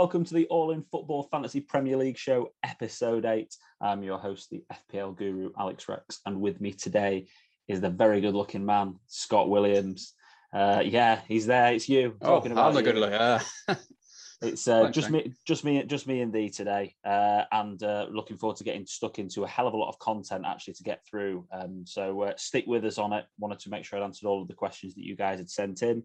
welcome to the All in Football Fantasy Premier League Show, episode eight. I'm your host, the FPL guru, Alex Rex, and with me today is the very good looking man, Scott Williams. Uh, yeah, he's there. It's you. Oh, I'm a good. Uh, it's uh, Thanks, just me, just me, just me and thee today, uh, and uh, looking forward to getting stuck into a hell of a lot of content actually to get through. Um, so uh, stick with us on it. Wanted to make sure I answered all of the questions that you guys had sent in.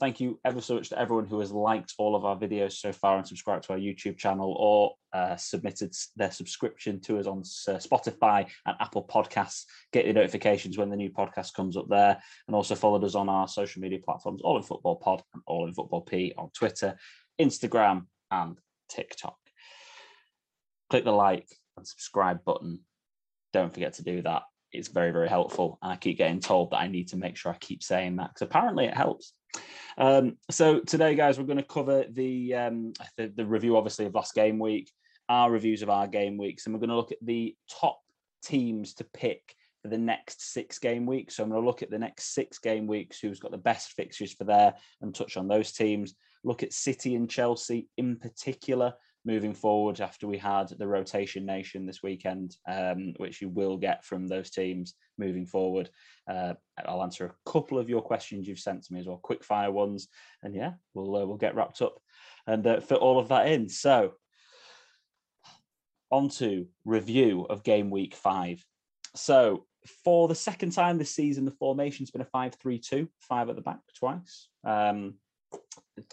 Thank you ever so much to everyone who has liked all of our videos so far and subscribed to our YouTube channel or uh, submitted their subscription to us on uh, Spotify and Apple Podcasts. Get your notifications when the new podcast comes up there, and also followed us on our social media platforms, All in Football Pod and All in Football P on Twitter, Instagram, and TikTok. Click the like and subscribe button. Don't forget to do that. It's very, very helpful. And I keep getting told that I need to make sure I keep saying that because apparently it helps. Um, so today, guys, we're going to cover the, um, the, the review, obviously, of last game week, our reviews of our game weeks, and we're going to look at the top teams to pick for the next six game weeks. So I'm going to look at the next six game weeks, who's got the best fixtures for there, and touch on those teams. Look at City and Chelsea in particular, moving forward after we had the rotation nation this weekend, um, which you will get from those teams moving forward. Uh, I'll answer a couple of your questions you've sent to me as well, quick fire ones, and yeah, we'll uh, we'll get wrapped up and uh, fit all of that in. So, on to review of game week five. So, for the second time this season, the formation's been a 5 3 2, five at the back twice. Um,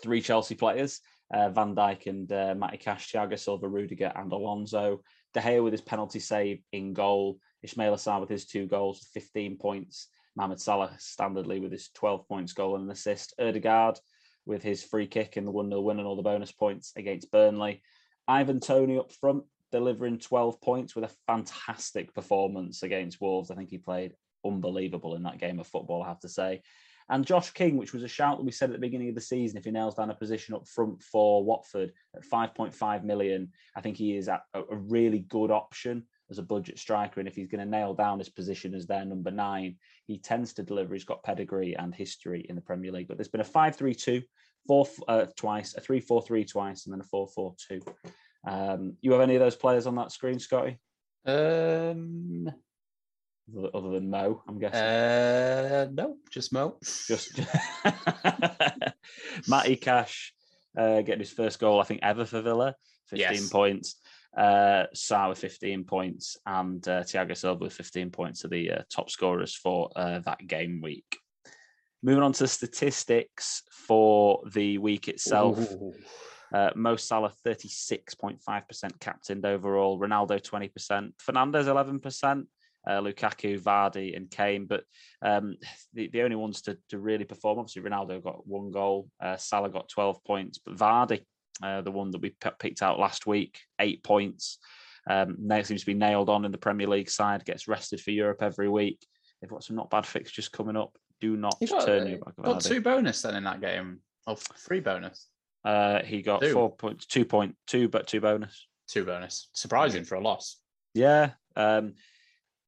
three Chelsea players uh, Van Dijk and uh, Matty Cash, Thiago Silva, Rudiger, and Alonso. De Gea with his penalty save in goal. Ismaila Sarr with his two goals, 15 points. Mohamed Salah standardly with his 12 points goal and an assist. Odegaard with his free kick in the 1 0 win and all the bonus points against Burnley. Ivan Toney up front, delivering 12 points with a fantastic performance against Wolves. I think he played unbelievable in that game of football, I have to say. And Josh King, which was a shout that we said at the beginning of the season, if he nails down a position up front for Watford at 5.5 million, I think he is a, a really good option as a budget striker. And if he's going to nail down his position as their number nine, he tends to deliver. He's got pedigree and history in the Premier League. But there's been a 5 3 2, four uh, twice, a 3 4 3 twice, and then a 4 4 2. Um, you have any of those players on that screen, Scotty? Um, other than Mo, I'm guessing. Uh, no, just Mo. Just Matty Cash uh, getting his first goal, I think, ever for Villa, 15 yes. points. Uh, Sarr with 15 points, and uh, Thiago Silva with 15 points are the uh, top scorers for uh, that game week. Moving on to statistics for the week itself. Uh, Mo Salah 36.5% captained overall, Ronaldo 20%, Fernandez 11%, uh, Lukaku, Vardy, and Kane. But um, the, the only ones to, to really perform, obviously, Ronaldo got one goal, uh, Salah got 12 points, but Vardy, uh, the one that we p- picked out last week, eight points. Um, seems to be nailed on in the Premier League side, gets rested for Europe every week. They've got some not bad fixtures coming up. Do not got, turn your back. Got two bonus then in that game. Oh, three bonus. Uh, he got two. four points, two point two, but two bonus. Two bonus. Surprising for a loss. Yeah. Um,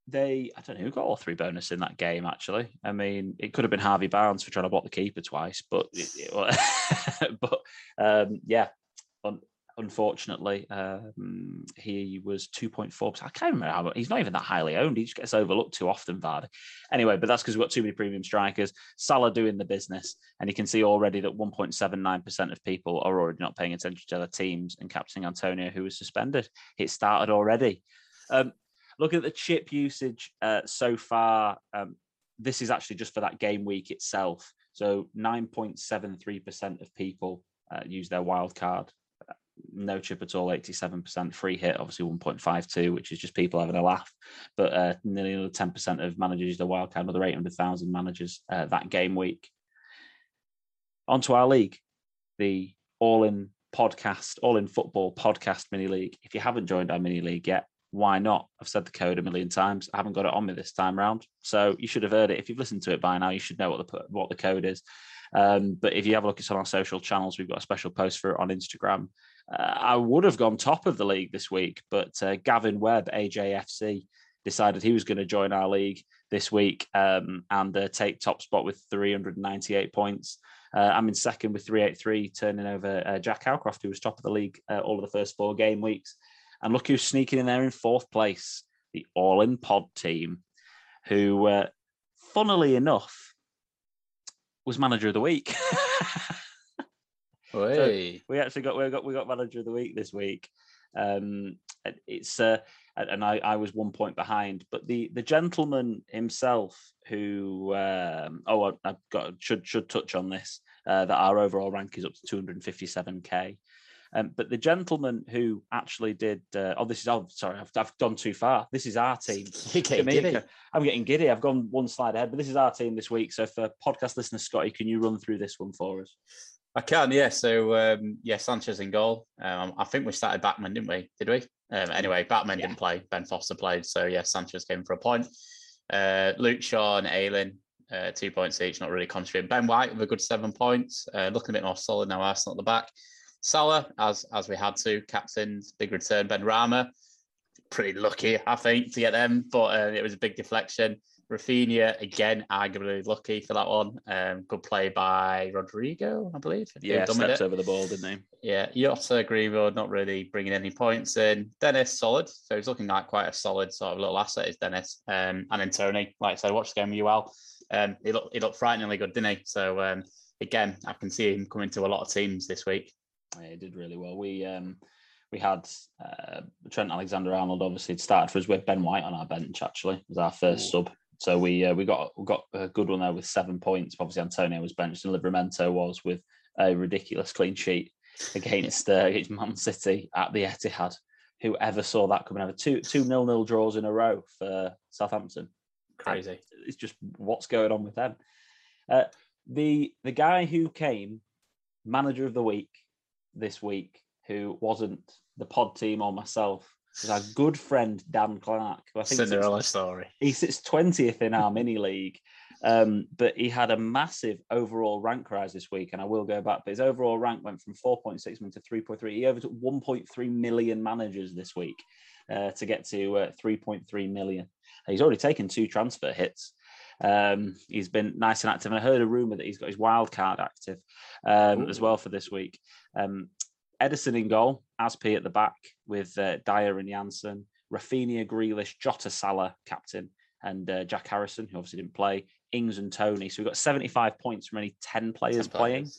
they I don't know who got all three bonus in that game. Actually, I mean, it could have been Harvey Barnes for trying to block the keeper twice, but but um, yeah, un- unfortunately, um, he was two point four. I can't remember how. much, He's not even that highly owned. He just gets overlooked too often, Vardy. Anyway, but that's because we've got too many premium strikers. Salah doing the business, and you can see already that one point seven nine percent of people are already not paying attention to their teams and captaining Antonio, who was suspended. It started already. Um, looking at the chip usage uh, so far, um, this is actually just for that game week itself. So 9.73% of people uh, use their wild card. No chip at all, 87% free hit, obviously 1.52, which is just people having a laugh. But uh, nearly another 10% of managers use their wild card, another 800,000 managers uh, that game week. Onto our league, the All In podcast, All In Football podcast mini league. If you haven't joined our mini league yet, why not? I've said the code a million times. I haven't got it on me this time round, so you should have heard it. If you've listened to it by now, you should know what the what the code is. Um, but if you have a look at on our social channels, we've got a special post for it on Instagram. Uh, I would have gone top of the league this week, but uh, Gavin Webb, AJFC, decided he was going to join our league. this week um, and uh, take top spot with 398 points. Uh, I'm in second with 383, turning over uh, Jack Howcroft, who was top of the league uh, all of the first four game weeks. And look who's sneaking in there in fourth place, the All In Pod team, who, uh, funnily enough, was manager of the week. so we actually got we got we got manager of the week this week. Um, it's uh, and I, I was one point behind, but the the gentleman himself who um, oh I, have got should should touch on this uh, that our overall rank is up to 257k. Um, but the gentleman who actually did, uh, oh, this is, oh, sorry, I've, I've gone too far. This is our team. getting giddy. I'm getting giddy. I've gone one slide ahead, but this is our team this week. So for podcast listener Scotty, can you run through this one for us? I can, yeah. So um, yeah, Sanchez in goal. Um, I think we started Bachmann, didn't we? Did we? Um, anyway, Bachmann yeah. didn't play. Ben Foster played. So yeah, Sanchez came for a point. Uh, Luke Shaw and Ayling, uh, two points each, not really contributing. Ben White with a good seven points, uh, looking a bit more solid now. Arsenal at the back. Salah, as as we had to, captains, big return. Benrahma, pretty lucky, I think, to get them, but uh, it was a big deflection. Raphinha, again, arguably lucky for that one. Um, good play by Rodrigo, I believe. Yeah, steps over the ball, didn't he? Yeah, Jota, Greenwood, not really bringing any points in. Dennis, solid. So he's looking like quite a solid sort of little asset, is Dennis. Um, and then Toney, like I said, watched the game with you well. Um, he looked, he looked frighteningly good, didn't he? So um, again, I can see him coming to a lot of teams this week. He did really well. We um, we had uh, Trent Alexander Arnold obviously started for us with Ben White on our bench actually was our first Ooh. sub so we uh, we got we got a good one there with seven points. Obviously, Antonio was benched, and Livramento was with a ridiculous clean sheet against uh, against Man City at the Etihad. Whoever saw that coming over two two nil nil draws in a row for Southampton? Crazy. It's just what's going on with them. Uh, the the guy who came manager of the week this week, who wasn't the pod team or myself, is our good friend Dan Clark. Who I think Cinderella sits, story. He sits twentieth in our mini league, um, but he had a massive overall rank rise this week, and I will go back. But his overall rank went from four point six million to three point three. He overtook one point three million managers this week uh, to get to uh, three point three million. He's already taken two transfer hits. Um, he's been nice and active, and I heard a rumor that he's got his wild card active um, as well for this week. Um, Ederson in goal, Azpi at the back with uh, Dier and Janssen, Raphinha, Grealish, Jota Salah, captain, and uh, Jack Harrison, who obviously didn't play, Ings and Toney. So we've got 75 points from only 10 players 10 playing.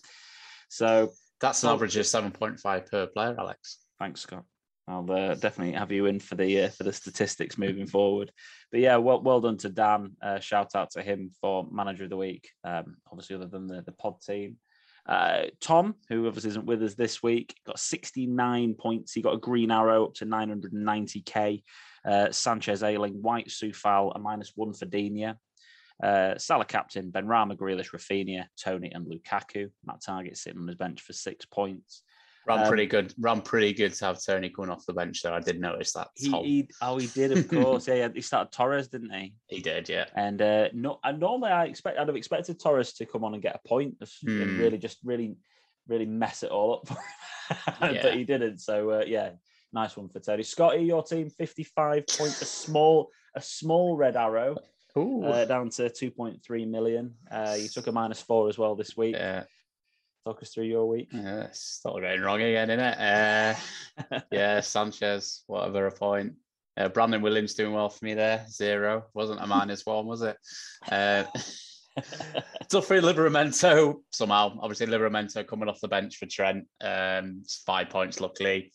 So that's an average of 7.5 per player, Alex. Thanks, Scott. I'll uh, definitely have you in for the uh, for the statistics moving forward. But yeah, well, well done to Dan. Uh, shout out to him for manager of the week. Um, obviously, other than the, the pod team, uh, Tom, who obviously isn't with us this week, got 69 points. He got a green arrow up to 990k. Uh, Sanchez, Ayling, White, Coufal, a minus one for Digne. Uh, Salah captain, Benrahma, Grealish, Raphinha, Toney, and Lukaku. Matt Targett sitting on his bench for six points. Run um, pretty good. Run pretty good to have Toney coming off the bench there. I did notice that. He, he oh, he did, of course. yeah, he started Torres, didn't he? He did, yeah. And uh, no, and normally I expect I'd have expected Torres to come on and get a point mm. and hmm. really just really, really mess it all up, yeah. but he didn't. So uh, yeah, nice one for Toney. Scotty, your team fifty-five points, a small, a small red arrow. Uh, down to 2.3 million. Uh, you took a minus four as well this week. Yeah. Talk us through your week. Yeah, it's all going wrong again, isn't it? Uh, yeah, Sanchez, whatever a point. Uh, Brandon Williams doing well for me there. Zero. Wasn't a minus one, was it? Uh, tough for Livramento somehow. Obviously, Livramento coming off the bench for Trent. Um, five points, luckily.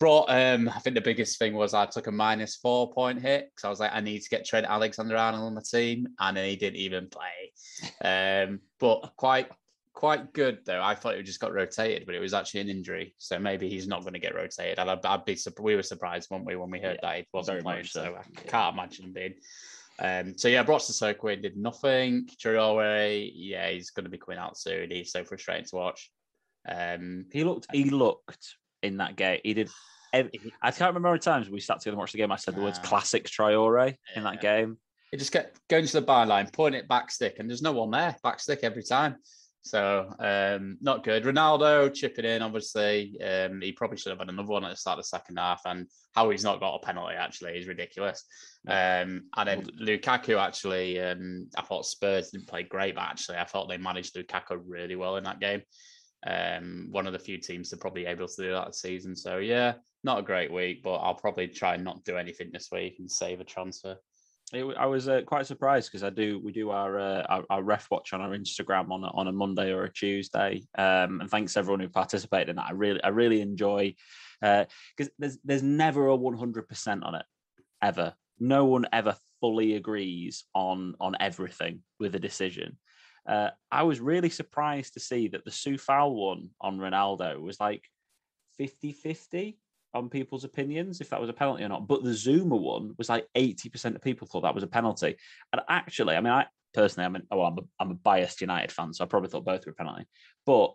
Brought, um, I think the biggest thing was I took a minus four point hit because I was like, I need to get Trent Alexander Arnold on the team, and he didn't even play. Um, but quite quite good though. I thought it just got rotated, but it was actually an injury, so maybe he's not going to get rotated. I'd, I'd be we were surprised, weren't we, when we heard yeah, that he wasn't playing? So, so I yeah. can't imagine him being. Um, so yeah, brought Sissoko did nothing. Traore, yeah, he's going to be coming out soon. He's so frustrating to watch. Um, he looked, he looked in that game. He did. I can't remember how many times we sat together and watched the game. I said the words "classic Traore" in that game. He just kept going to the byline, putting it back stick, and there's no one there. Back stick every time. So um, not good. Ronaldo chipping in, obviously. Um, he probably should have had another one at the start of the second half. And how he's not got a penalty actually is ridiculous. Um, and then Lukaku actually, um, I thought Spurs didn't play great, but actually I thought they managed Lukaku really well in that game. Um, one of the few teams to probably able to do that this season. So yeah, not a great week, but I'll probably try and not do anything this week and save a transfer. I was uh, quite surprised because I do we do our, uh, our, our ref watch on our Instagram on a, on a Monday or a Tuesday, um, and thanks everyone who participated in that. I really I really enjoy because uh, there's there's never a one hundred percent on it ever. No one ever fully agrees on on everything with a decision. Uh, I was really surprised to see that the foul one on Ronaldo was like 50 50 on people's opinions if that was a penalty or not. But the Zouma one was like 80% of people thought that was a penalty. And actually, I mean, I personally, I'm, an, oh, I'm, a, I'm a biased United fan, so I probably thought both were a penalty. But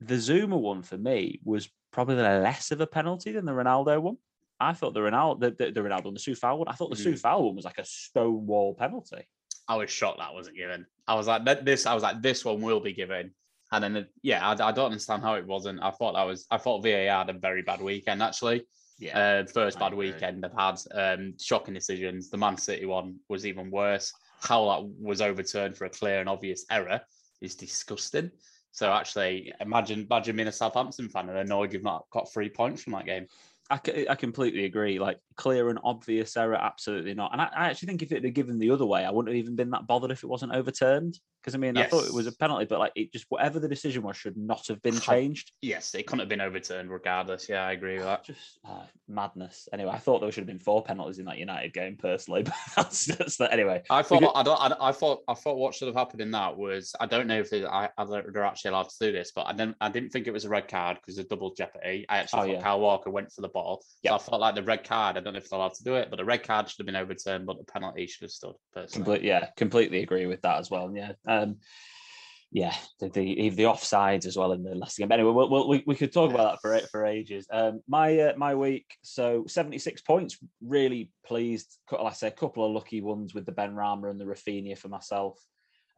the Zouma one for me was probably less of a penalty than the Ronaldo one. I thought the Ronaldo, the, the, the Ronaldo and the Coufal one, I thought the mm. Coufal one was like a stonewall penalty. I was shocked that wasn't given. I was like, this, I was like, this one will be given. And then, yeah, I, I, don't understand how it wasn't. I thought that was, I thought VAR had a very bad weekend actually. Yeah, uh, first bad weekend they've had. Um, shocking decisions. The Man City one was even worse. How that was overturned for a clear and obvious error is disgusting. So actually, imagine imagine being a Southampton fan and annoyed you've not got three points from that game. I, I completely agree. Like clear and obvious error, absolutely not. And I, I, actually think if it had given the other way, I wouldn't have even been that bothered if it wasn't overturned. Because I mean, yes. I thought it was a penalty, but like it just whatever the decision was should not have been changed. Yes, it couldn't have been overturned regardless. Yeah, I agree with that. Just uh, madness. Anyway, I thought there should have been four penalties in that United game personally, but that's, that's that. Anyway, I thought I don't. I, I, thought I thought what should have happened in that was I don't know if they, I, they're actually allowed to do this, but I didn't. I didn't think it was a red card because of double jeopardy. I actually oh, thought yeah. Kyle Walker went for the ball. Yeah, so I felt like the red card. I don't know if they're allowed to do it, but the red card should have been overturned, but the penalty should have stood. Personally, Complete, yeah, completely agree with that as well. Yeah. Um, yeah, the, the the offsides as well in the last game. Anyway, we'll, we'll, we could talk about that for for ages. Um, my uh, my week, so seventy six points. Really pleased. Like I say, a couple of lucky ones with the Benrahma and the Raphinha for myself.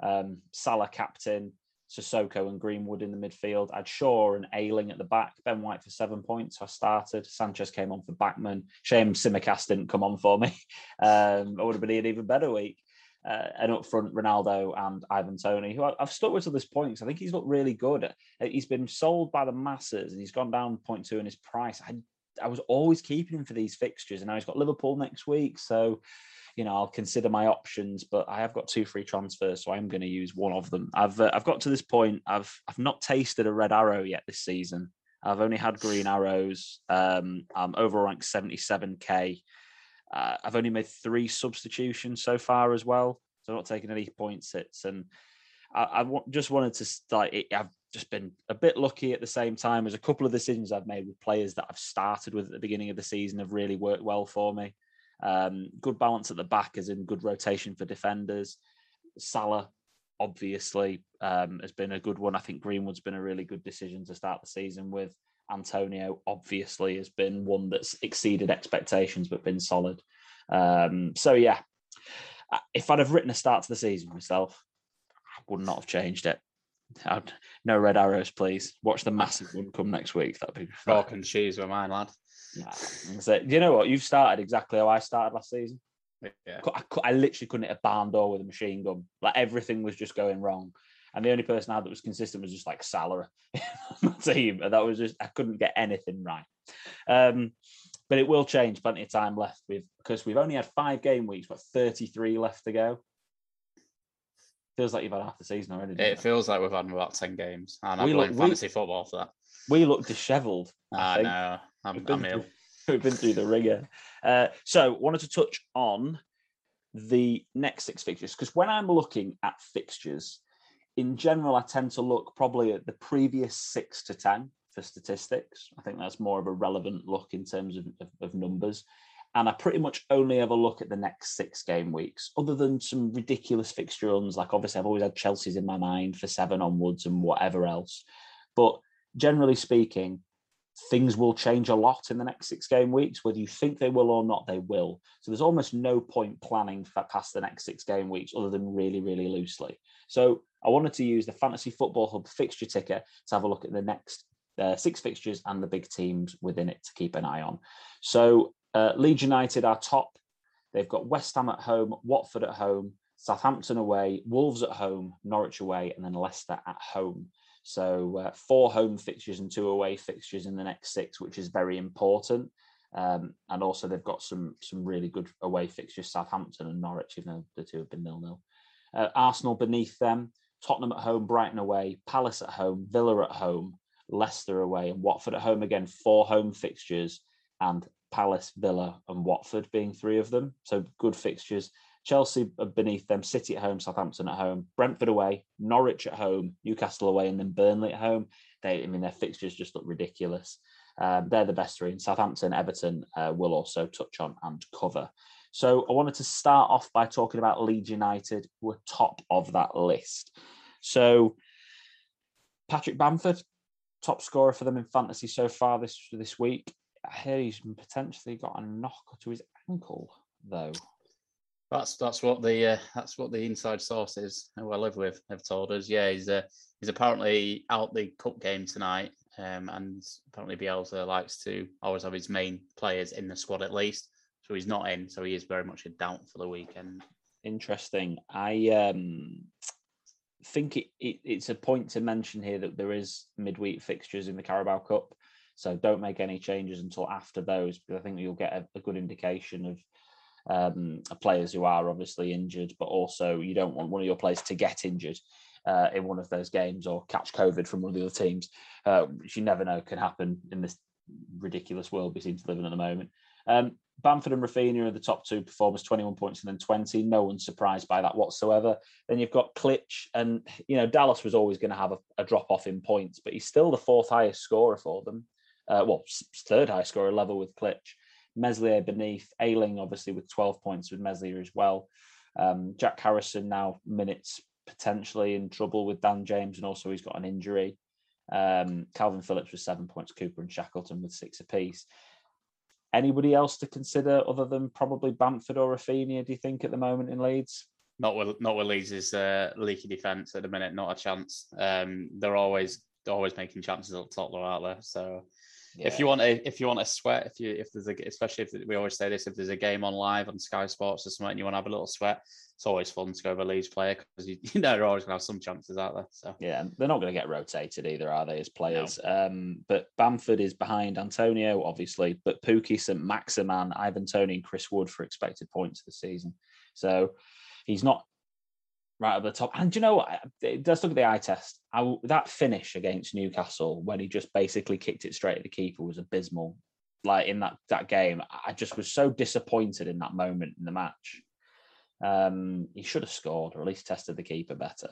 Um, Salah captain, Sissoko and Greenwood in the midfield. I had Shaw and Ayling at the back. Ben White for seven points. I started. Sanchez came on for Bachmann. Shame Tsimikas didn't come on for me. Um, I would have been an even better week uh, and up front Ronaldo and Ivan Toney, who I've stuck with to this point because I think he's looked really good. Uh, he's been sold by the masses and he's gone down 0.2 in his price. I, I was always keeping him for these fixtures, and now he's got Liverpool next week, so you know I'll consider my options. But I have got two free transfers, so I'm going to use one of them. I've uh, I've got to this point. I've I've not tasted a red arrow yet this season. I've only had green arrows. Um, I'm over ranked 77k. Uh, I've only made three substitutions so far as well, so not taking any points hits. And I, I w- just wanted to start. I've just been a bit lucky at the same time as a couple of decisions I've made with players that I've started with at the beginning of the season have really worked well for me. Um, good balance at the back, as in good rotation for defenders. Salah, obviously, um, has been a good one. I think Greenwood's been a really good decision to start the season with. Antonio obviously has been one that's exceeded expectations but been solid. Um, so yeah, if I'd have written a start to the season myself, I would not have changed it. I'd, no red arrows, please. Watch the massive one come next week. That'd be fork and cheese with mine, lad. Nah, so, you know what? You've started exactly how I started last season. Yeah. I, I, literally couldn't hit a barn door with a machine gun. Like everything was just going wrong. And the only person I had that was consistent was just like Salah team. And that was just, I couldn't get anything right. Um, but it will change. Plenty of time left with because we've only had five game weeks, but 33 left to go. Feels like you've had half the season already. It, it feels like we've had about 10 games. And I'm playing fantasy football for that. We look dishevelled. I, I know. I'm, we've been, I'm through, we've been through the ringer. Uh, so, wanted to touch on the next six fixtures because when I'm looking at fixtures, in general, I tend to look probably at the previous six to 10 for statistics. I think that's more of a relevant look in terms of, of, of, numbers. And I pretty much only ever look at the next six game weeks, other than some ridiculous fixture runs. Like, obviously, I've always had Chelsea's in my mind for seven onwards and whatever else. But generally speaking, things will change a lot in the next six game weeks. Whether you think they will or not, they will. So there's almost no point planning for past the next six game weeks other than really, really loosely. So I wanted to use the Fantasy Football Hub fixture ticker to have a look at the next uh, six fixtures and the big teams within it to keep an eye on. So uh, Leeds United are top. They've got West Ham at home, Watford at home, Southampton away, Wolves at home, Norwich away, and then Leicester at home. So uh, four home fixtures and two away fixtures in the next six, which is very important. Um, and also they've got some some really good away fixtures, Southampton and Norwich, even though the two have been nil nil. Uh, Arsenal beneath them, Tottenham at home, Brighton away, Palace at home, Villa at home, Leicester away, and Watford at home again. Four home fixtures, and Palace, Villa, and Watford being three of them. So good fixtures. Chelsea beneath them, City at home, Southampton at home, Brentford away, Norwich at home, Newcastle away, and then Burnley at home. They, I mean, their fixtures just look ridiculous. Um, they're the best three. And Southampton, Everton uh, will also touch on and cover. So I wanted to start off by talking about Leeds United, who are top of that list. So Patrick Bamford, top scorer for them in fantasy so far this this week. I hear he's potentially got a knock to his ankle, though. That's that's what the uh, that's what the inside sources who I live with have told us. Yeah, he's uh, he's apparently out the cup game tonight, um, and apparently Bielsa likes to always have his main players in the squad at least. So he's not in, so he is very much a doubt for the weekend. Interesting. I um, think it, it, it's a point to mention here that there is midweek fixtures in the Carabao Cup, so don't make any changes until after those. Because I think you'll get a, a good indication of um, players who are obviously injured, but also you don't want one of your players to get injured uh, in one of those games or catch COVID from one of the other teams, uh, which you never know can happen in this ridiculous world we seem to live in at the moment. Um, Bamford and Raphinha are the top two performers, 21 points and then 20. No one's surprised by that whatsoever. Then you've got Klich, and you know Dallas was always going to have a, a, drop off in points, but he's still the fourth highest scorer for them. Uh, well, third highest scorer level with Klich. Meslier beneath, Ayling obviously with 12 points with Meslier as well. Um, Jack Harrison now minutes potentially in trouble with Dan James, and also he's got an injury. Um, Kalvin Phillips with seven points, Cooper and Shackleton with six apiece. Anybody else to consider other than probably Bamford or Raphinha, do you think, at the moment in Leeds? Not with not with Leeds' uh, leaky defence at the minute, not a chance. Um, they're always always making chances up top, though, aren't they? So yeah. If you want a if you want a sweat, if you if there's a especially if we always say this, if there's a game on live on Sky Sports or something, and you want to have a little sweat, it's always fun to go over Leeds player because you, you know they're always gonna have some chances out there. So yeah, they're not gonna get rotated either, are they, as players? No. Um, but Bamford is behind Antonio, obviously, but Pukki, St Maximin, Ivan Toney, and Chris Wood for expected points this season. So he's not right at the top. And you know what? Let's look at the eye test. I, that finish against Newcastle when he just basically kicked it straight at the keeper was abysmal. Like in that that game, I just was so disappointed in that moment in the match. Um, he should have scored or at least tested the keeper better.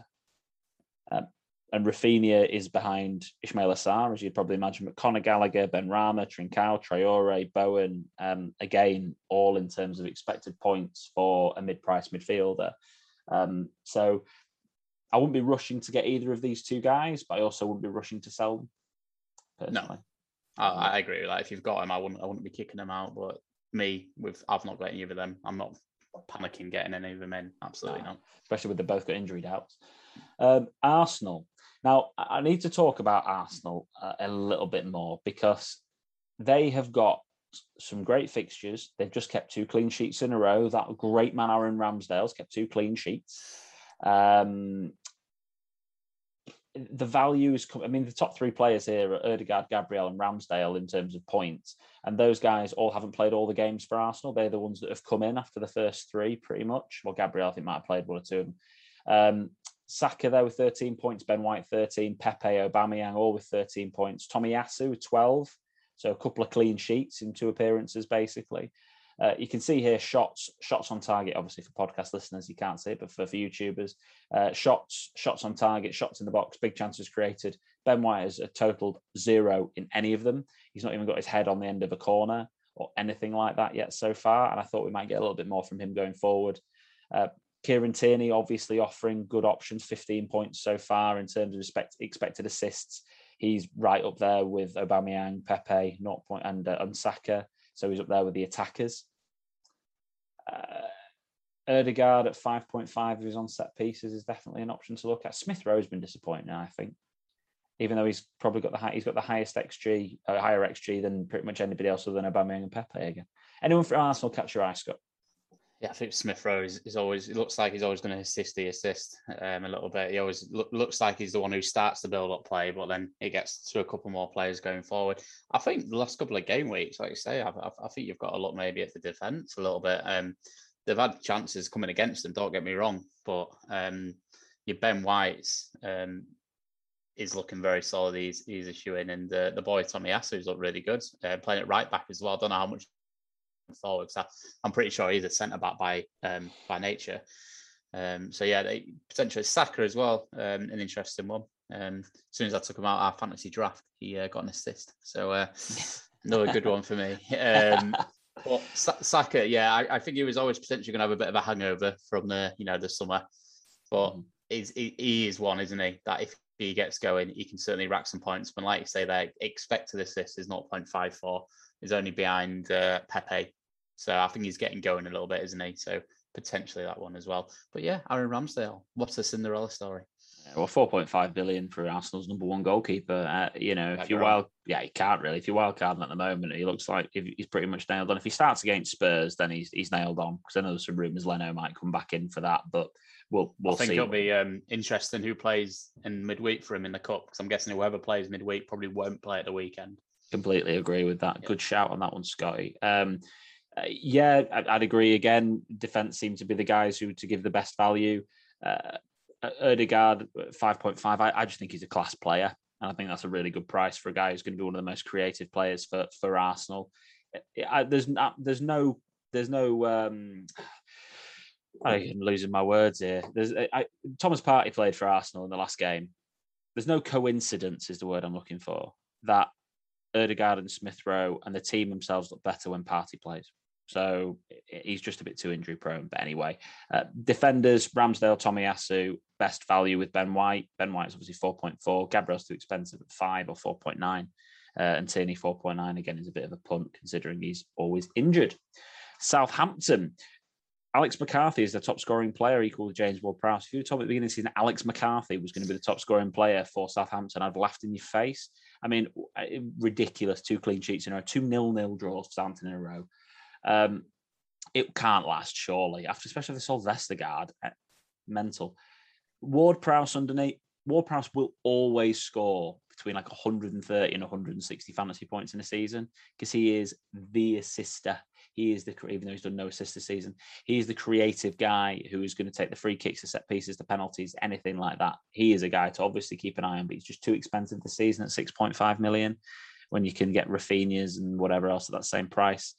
Um, and Raphinha is behind Ismaila Assar, as you'd probably imagine. But Conor Gallagher, Benrahma, Trincao, Traore, Bowen, um, again, all in terms of expected points for a mid-price midfielder. Um, so I wouldn't be rushing to get either of these two guys, but I also wouldn't be rushing to sell them. Personally. No, I, I agree with that. If you've got them, I wouldn't. I wouldn't be kicking them out. But me, with I've not got any of them. I'm not panicking getting any of them in. Absolutely no. not. Especially with they both got injury doubts. Um, Arsenal. Now I need to talk about Arsenal uh, a little bit more because they have got some great fixtures. They've just kept two clean sheets in a row. That great man Aaron Ramsdale's kept two clean sheets. Um, the values come. I mean, the top three players here are Odegaard, Gabriel, and Ramsdale in terms of points, and those guys all haven't played all the games for Arsenal. They're the ones that have come in after the first three, pretty much. Well, Gabriel, I think might have played one or two of them. Um, Saka there with 13 points, Ben White 13, Pepe, Aubameyang all with 13 points, Tomiyasu 12, so a couple of clean sheets in two appearances, basically. Uh, you can see here shots shots on target. Obviously, for podcast listeners, you can't see it, but for, for YouTubers, uh, shots shots on target, shots in the box, big chances created. Ben White has a totaled zero in any of them. He's not even got his head on the end of a corner or anything like that yet so far. And I thought we might get a little bit more from him going forward. Uh, Kieran Tierney obviously offering good options, 15 points so far in terms of expect, expected assists he's right up there with Aubameyang, Pepe, not point, and uh, Saka. So he's up there with the attackers. Uh, Ødegaard at 5.5 if he's on set pieces is definitely an option to look at. Smith Rowe's been disappointing, I think. Even though he's probably got the high, he's got the highest XG, uh, higher XG than pretty much anybody else other than Aubameyang and Pepe again. Anyone for Arsenal catch your eye, Scott? Yeah, I think Smith Rowe is, is, always. It looks like he's always going to assist the assist um, a little bit. He always lo- looks like he's the one who starts the build-up play, but then he gets to a couple more players going forward. I think the last couple of game weeks, like you say, I, I, I think you've got a look maybe at the defence a little bit. Um, they've had chances coming against them. Don't get me wrong, but um, your Ben White's um, is looking very solid. He's he's and uh, the boy Tomiyasu's looked really good, uh, playing it right back as well. I don't know how much forward. So I'm pretty sure he's a centre back by um, by nature. Um, so yeah, they, potentially Saka as well, um, an interesting one. Um, as soon as I took him out our fantasy draft, he uh, got an assist. So uh, another good one for me. Um, but Saka, yeah, I, I, think he was always potentially going to have a bit of a hangover from the you know the summer, but mm. he, he is one, isn't he? That if he gets going, he can certainly rack some points. But like you say, their expected assist is 0.54, is only behind uh, Pepe so I think he's getting going a little bit, isn't he? So potentially that one as well. But yeah, Aaron Ramsdale, what's the Cinderella story? Well, 4.5 billion for Arsenal's number one goalkeeper. Uh, you know, if you're wild, yeah, he can't really. If you're wild card at the moment, he looks like he's pretty much nailed on. If he starts against Spurs, then he's he's nailed on. Because I know there's some rumours Leno might come back in for that, but we'll we'll I think see. it'll be um, interesting who plays in midweek for him in the cup. Because I'm guessing whoever plays midweek probably won't play at the weekend. Completely agree with that. Yeah. Good shout on that one, Scotty. Um, uh, yeah, I'd, agree. Again, defense seemed to be the guys who to give the best value. Uh, Ødegaard, 5.5, I, I just think he's a class player. And I think that's a really good price for a guy who's going to be one of the most creative players for, for Arsenal. I, there's not, there's no, there's no, um, I'm losing my words here. There's I, Thomas Partey played for Arsenal in the last game. There's no coincidence, is the word I'm looking for, that Ødegaard and Smith Rowe and the team themselves look better when Partey plays. So he's just a bit too injury prone. But anyway, uh, defenders Ramsdale, Tomiyasu, best value with Ben White. Ben White's obviously 4.4. Gabriel's too expensive at 5 or 4.9. Uh, and Tierney 4.9 again is a bit of a punt considering he's always injured. Southampton. Alex McCarthy is the top scoring player equal to James Ward Prowse. If you told me at the beginning of the season Alex McCarthy was going to be the top scoring player for Southampton, I'd laughed in your face. I mean, uh, ridiculous. Two clean sheets in a row, two nil nil draws for Southampton in a row. Um, it can't last, surely, after especially if they sold Vestergaard. Eh, mental. Ward Prowse underneath. Ward Prowse will always score between like 130 and 160 fantasy points in a season because he is the assister. He is the even though he's done no assist this season, he is the creative guy who is going to take the free kicks, the set pieces, the penalties, anything like that. He is a guy to obviously keep an eye on, but he's just too expensive this season at 6.5 million when you can get Raphinhas and whatever else at that same price.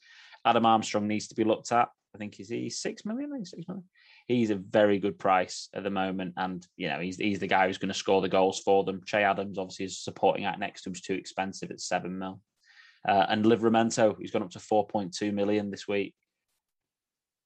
Adam Armstrong needs to be looked at. I think is he six million? Six million. He's a very good price at the moment, and you know he's he's the guy who's going to score the goals for them. Che Adams obviously is supporting act next to him, is too expensive at seven mil. Uh, and Livramento, he's gone up to four point two million this week.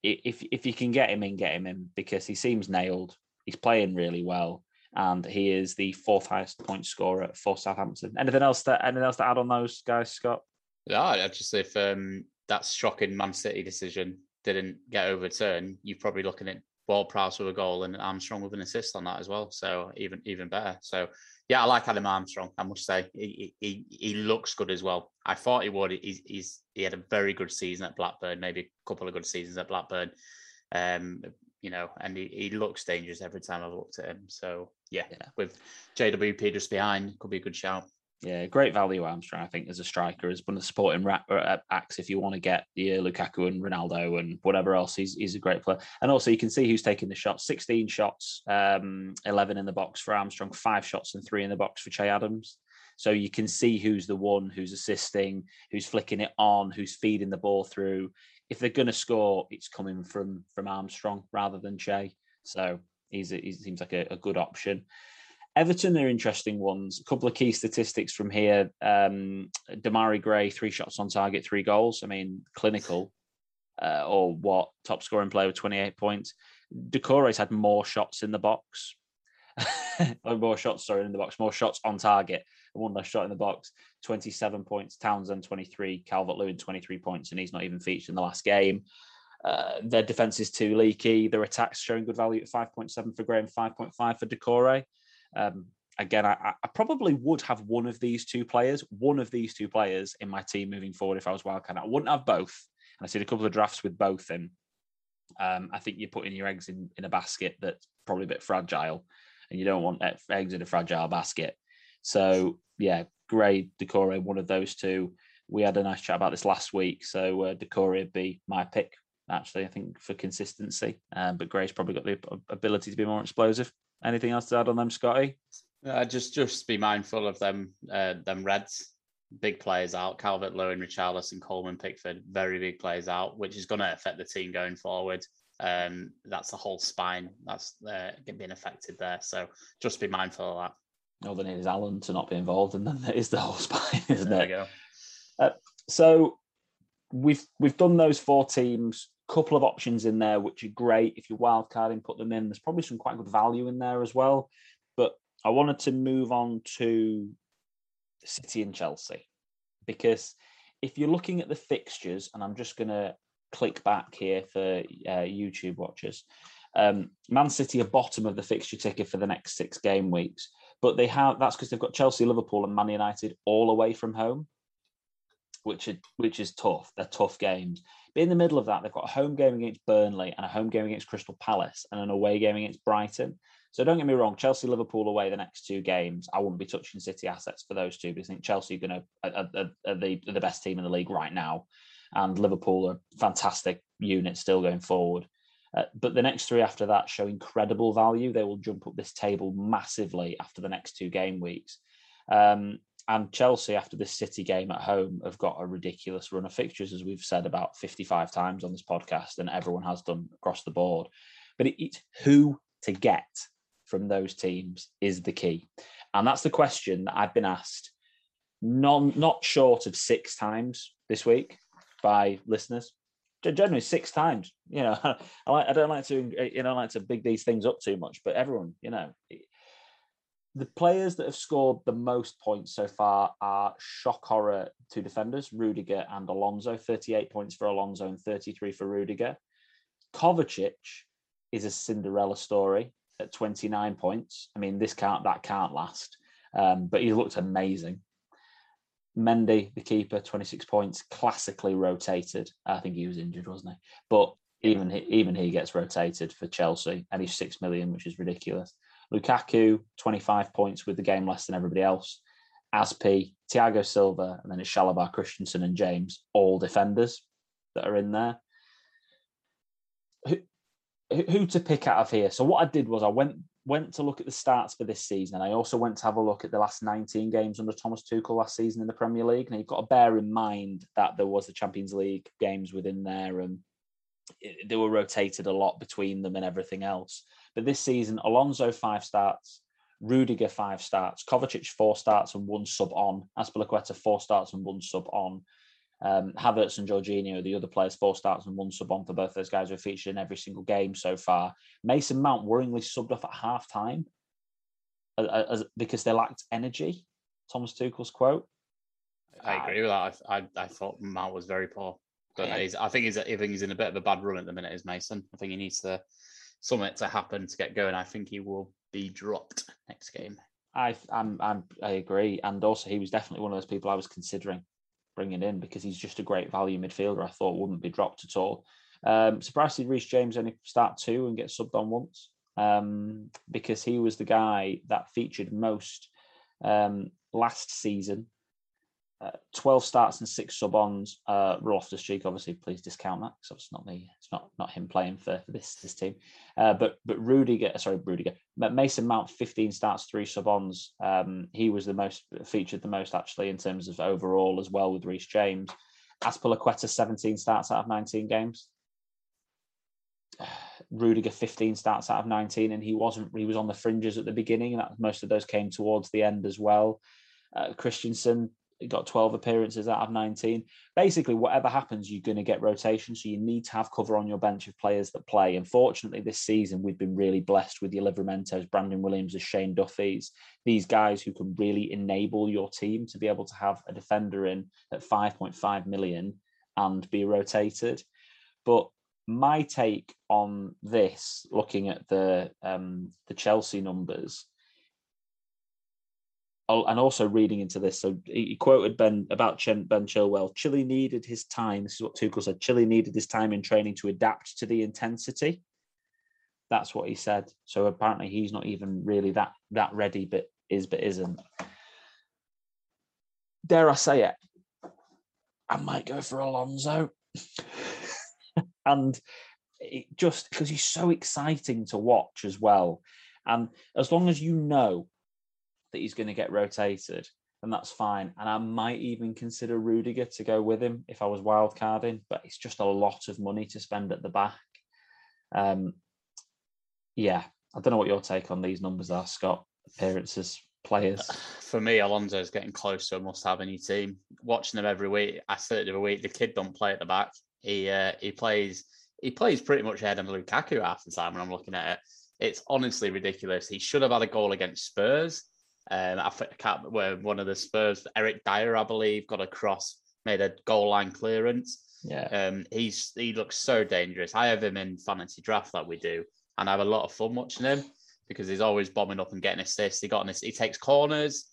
If if you can get him in, get him in because he seems nailed. He's playing really well, and he is the fourth highest point scorer for Southampton. Anything else that anything else to add on those guys, Scott? Yeah, I'd just say if um, that shocking Man City decision didn't get overturned, you're probably looking at Ward Prowse with a goal and Armstrong with an assist on that as well. So even even better. So yeah, I like Adam Armstrong. I must say he he, he looks good as well. I thought he would. He's, he's he had a very good season at Blackburn, maybe a couple of good seasons at Blackburn. Um, you know, and he, he looks dangerous every time I've looked at him. So yeah, yeah. with JWP just behind, could be a good shout. Yeah, great value Armstrong, I think, as a striker, as one of the supporting ra- uh, acts. If you want to get the uh, Lukaku and Ronaldo and whatever else, he's, he's a great player. And also, you can see who's taking the shots 16 shots, um, 11 in the box for Armstrong, five shots and three in the box for Che Adams. So you can see who's the one who's assisting, who's flicking it on, who's feeding the ball through. If they're going to score, it's coming from from Armstrong rather than Che. So he's he seems like a, a good option. Everton are interesting ones. A couple of key statistics from here. Um, Demarai Gray, three shots on target, three goals. I mean, clinical. Uh, or what? Top scoring player with 28 points. Doucouré's had more shots in the box. more shots, sorry, in the box. More shots on target. One less shot in the box. 27 points. Townsend, 23. Calvert Lewin, 23 points. And he's not even featured in the last game. Uh, their defense is too leaky. Their attacks showing good value at 5.7 for Gray and 5.5 for Doucouré. Um, again, I, I, probably would have one of these two players, one of these two players in my team moving forward if I was wildcard. I wouldn't have both. And I've seen a couple of drafts with both in. Um, I think you're putting your eggs in, in a basket that's probably a bit fragile, and you don't want eggs in a fragile basket. So, yeah, Gray, Doucouré, one of those two. We had a nice chat about this last week. So, uh, Doucouré would be my pick, actually, I think, for consistency. Um, but Gray's probably got the ability to be more explosive. Anything else to add on them, Scotty? Uh, just just be mindful of them uh, them Reds big players out. Calvert Lewin, Richarlison, Coleman, Pickford, very big players out, which is going to affect the team going forward. Um, that's the whole spine that's uh, being affected there. So just be mindful of that. All they need is Allen to not be involved, and then there is the whole spine, isn't there it? There uh, so we've we've done those four teams. Couple of options in there, which are great. If you're wildcarding, put them in. There's probably some quite good value in there as well. But I wanted to move on to City and Chelsea because if you're looking at the fixtures, and I'm just going to click back here for uh, YouTube watchers, um, Man City are bottom of the fixture ticker for the next six game weeks, but they have that's because they've got Chelsea, Liverpool, and Man United all away from home, which are, which is tough. They're tough games. In the middle of that, they've got a home game against Burnley and a home game against Crystal Palace and an away game against Brighton. So don't get me wrong, Chelsea, Liverpool away the next two games. I wouldn't be touching City assets for those two because I think Chelsea are going to are the are the best team in the league right now, and Liverpool are fantastic unit still going forward. Uh, but the next three after that show incredible value. They will jump up this table massively after the next two game weeks. Um, and Chelsea, after this City game at home, have got a ridiculous run of fixtures, as we've said about 55 times on this podcast, and everyone has done across the board. But it, it's who to get from those teams is the key. And that's the question that I've been asked non not short of six times this week by listeners. Generally six times. You know, I like I don't like to you know like to big these things up too much, but everyone, you know, the players that have scored the most points so far are shock horror two defenders, Rudiger and Alonso, 38 points for Alonso and 33 for Rudiger. Kovacic is a Cinderella story at 29 points. I mean, this can't that can't last. Um, but he looked amazing. Mendy, the keeper, 26 points, classically rotated. I think he was injured, wasn't he? But even he, even he gets rotated for Chelsea, and he's six million, which is ridiculous. Lukaku, 25 points with the game less than everybody else. Azpi, Thiago Silva, and then it's Chalobah, Christensen, and James, all defenders that are in there who to pick out of here. So what I did was I went went to look at the stats for this season. And I also went to have a look at the last 19 games under Thomas Tuchel last season in the Premier League. And you've got to bear in mind that there was the Champions League games within there and they were rotated a lot between them and everything else. But this season, Alonso five starts, Rudiger five starts, Kovacic four starts and one sub on, Azpilicueta four starts and one sub on, um, Havertz and Jorginho, the other players, four starts and one sub on for both those guys who are featured in every single game so far. Mason Mount worryingly subbed off at half time as, because they lacked energy. Thomas Tuchel's quote. I agree with that. I, I, I thought Mount was very poor. But yeah. I think he's I think he's in a bit of a bad run at the minute. Is Mason? I think he needs to something to happen to get going. I think he will be dropped next game. I I'm, I'm I agree, and also he was definitely one of those people I was considering bringing in because he's just a great value midfielder. I thought wouldn't be dropped at all. Um, surprised Reece James only start two and get subbed on once um, because he was the guy that featured most um, last season uh, 12 starts and six sub-ons. Uh, Loftus Cheek, obviously, please discount that because it's not me. It's not not him playing for, for this this team. Uh, but but Rudiger, sorry, Rudiger, Mason Mount, 15 starts, three sub-ons. Um, he was the most featured the most actually in terms of overall as well with Reece James. Azpilicueta, 17 starts out of 19 games. Rudiger 15 starts out of 19, and he wasn't. He was on the fringes at the beginning, and that, most of those came towards the end as well. Uh, Christensen got 12 appearances out of 19. Basically, whatever happens, you're going to get rotation. So you need to have cover on your bench of players that play. Unfortunately, this season, we've been really blessed with your Livramentos, Brandon Williams, and Shane Duffy's. These guys who can really enable your team to be able to have a defender in at 5.5 million and be rotated. But my take on this, looking at the um, the Chelsea numbers, Oh, and also reading into this, so he quoted Ben about Ben Chilwell. Chilly needed his time. This is what Tuchel said. Chilly needed his time in training to adapt to the intensity. That's what he said. So apparently he's not even really that that ready, but is but isn't. Dare I say it? I might go for Alonso. and it just because he's so exciting to watch as well. And as long as you know that he's going to get rotated, then that's fine. And I might even consider Rudiger to go with him if I was wildcarding, but it's just a lot of money to spend at the back. Um, yeah, I don't know what your take on these numbers are, Scott. Appearances, players. For me, Alonso is getting close to a must-have any team. Watching them every week, I said it every week. The kid don't play at the back. He uh, he plays he plays pretty much ahead of Lukaku half the time when I'm looking at it. It's honestly ridiculous. He should have had a goal against Spurs. Um, I can't where one of the Spurs, Eric Dier, I believe, got a cross, made a goal line clearance. Yeah. Um, he's he looks so dangerous. I have him in fantasy draft that we do, and I have a lot of fun watching him because he's always bombing up and getting assists. He got an, he takes corners.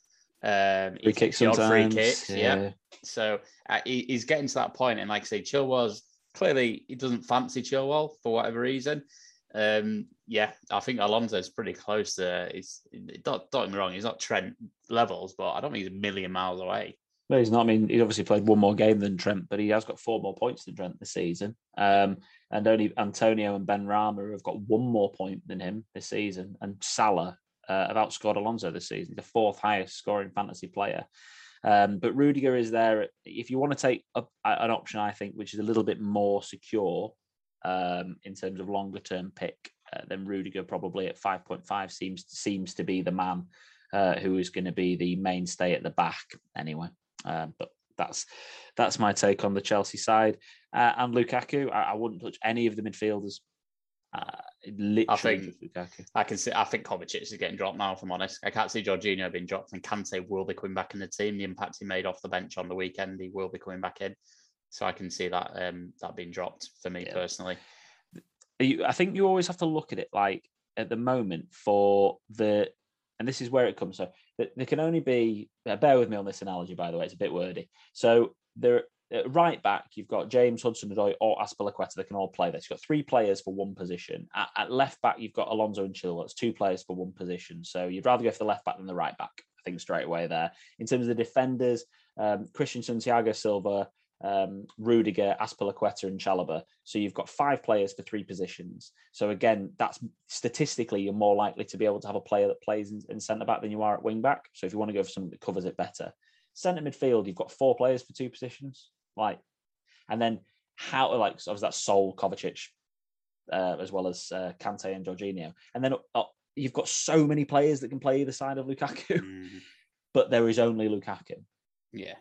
Um, free kicks sometimes. Free kicks, yeah. yeah. So uh, he, he's getting to that point, and like I say, Chilwell's clearly he doesn't fancy Chilwell for whatever reason. Um, yeah, I think Alonso's pretty close there. He's don't, don't get me wrong, he's not Trent levels, but I don't think he's a million miles away. No, he's not. I mean, he's obviously played one more game than Trent, but he has got four more points than Trent this season. Um, and only Antonio and Benrahma have got one more point than him this season. And Salah uh, have outscored Alonso this season, the fourth highest scoring fantasy player. Um, but Rudiger is there. If you want to take a, an option, I think, which is a little bit more secure um, in terms of longer term pick, uh, then Rudiger probably at 5.5 seems seems to be the man uh, who is going to be the mainstay at the back anyway. Um, but that's that's my take on the Chelsea side. Uh, and Lukaku, I, I, wouldn't touch any of the midfielders. Uh, I think I can see. I think Kovacic is getting dropped now. If I'm honest, I can't see Jorginho being dropped, and Kante will be coming back in the team. The impact he made off the bench on the weekend, he will be coming back in. So I can see that um, that being dropped for me yeah. personally. You, I think you always have to look at it like at the moment for the, and this is where it comes. So there can only be. Uh, bear with me on this analogy, by the way. It's a bit wordy. So there right back, you've got James Hudson-Odoi or Azpilicueta that can all play this. You've got three players for one position. At, at left back, you've got Alonso and Chilwell. It's two players for one position. So you'd rather go for the left back than the right back. I think straight away there. In terms of the defenders, um, Christensen, Thiago Silva, um, Rudiger, Azpilicueta, and Chalobah. So you've got five players for three positions. So again, that's statistically you're more likely to be able to have a player that plays in, in centre back than you are at wing back. So if you want to go for something that covers it better, centre midfield, you've got four players for two positions. Like, and then how like obviously that Saul Kovacic, uh, as well as uh, Kante and Jorginho, and then uh, you've got so many players that can play either side of Lukaku, mm-hmm. but there is only Lukaku. Yeah.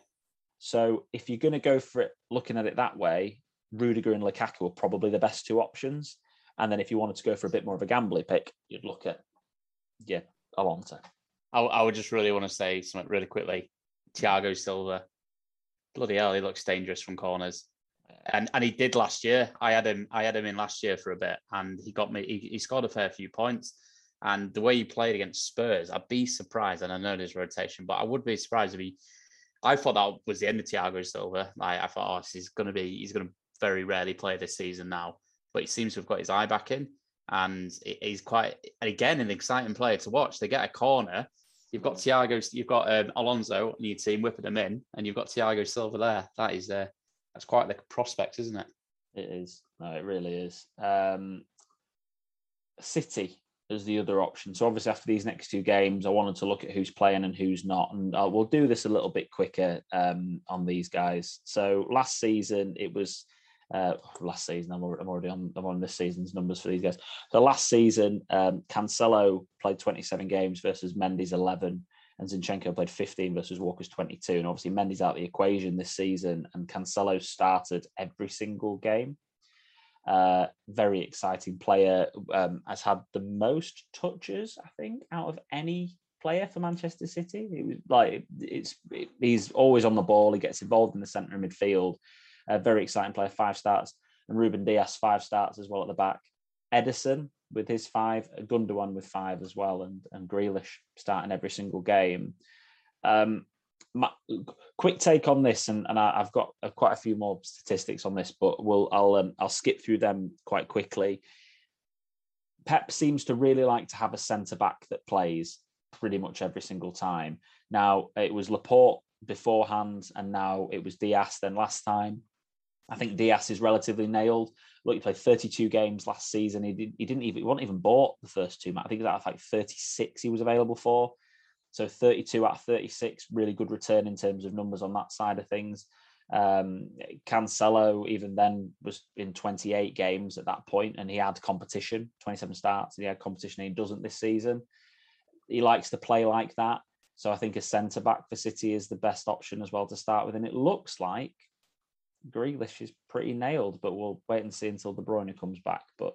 So if you're going to go for it, looking at it that way, Rudiger and Lukaku are probably the best two options. And then if you wanted to go for a bit more of a gambling pick, you'd look at yeah Alonso. I, I would just really want to say something really quickly. Thiago Silva bloody hell, he looks dangerous from corners. And and he did last year. I had him. I had him in last year for a bit, and he got me. He, he scored a fair few points. And the way he played against Spurs, I'd be surprised. And I know there's rotation, but I would be surprised if he. I thought that was the end of Thiago Silva. Like, I thought, oh, he's going to be. He's going to very rarely play this season now. But he seems to have got his eye back in, and he's quite again an exciting player to watch. They get a corner, You've got Thiago, you've got um, Alonso on your team whipping them in, and you've got Thiago Silva there. That is uh, that's quite the prospect, isn't it? It is. No, it really is. Um, City is the other option. So obviously after these next two games, I wanted to look at who's playing and who's not, and uh, we'll do this a little bit quicker um, on these guys. So last season it was uh, last season. I'm already, on I'm on this season's numbers for these guys. So last season, um, Cancelo played 27 games versus Mendy's 11, and Zinchenko played 15 versus Walker's 22. And obviously, Mendy's out of the equation this season, and Cancelo started every single game. Uh, very exciting player. Um, has had the most touches, I think, out of any player for Manchester City. It was like it's it, he's always on the ball. He gets involved in the centre of midfield. A very exciting player, five starts. and Ruben Dias five starts as well at the back. Ederson with his five, Gundogan with five as well, and and Grealish starting every single game. Um, my, quick take on this, and, and I, have got uh, quite a few more statistics on this, but we'll I'll um, I'll skip through them quite quickly. Pep seems to really like to have a centre back that plays pretty much every single time. Now it was Laporte beforehand, and now it was Dias. Then last time, I think Dias is relatively nailed. Look, he played 32 games last season. He, did, he didn't even he wasn't even bought the first two. I think it was like 36 he was available for. So 32 out of 36, really good return in terms of numbers on that side of things. Um, Cancelo, even then, was in 28 games at that point, and he had competition, 27 starts, and he had competition. And he doesn't this season. He likes to play like that. So I think a centre back for City is the best option as well to start with. And it looks like Grealish is pretty nailed, but we'll wait and see until De Bruyne comes back. But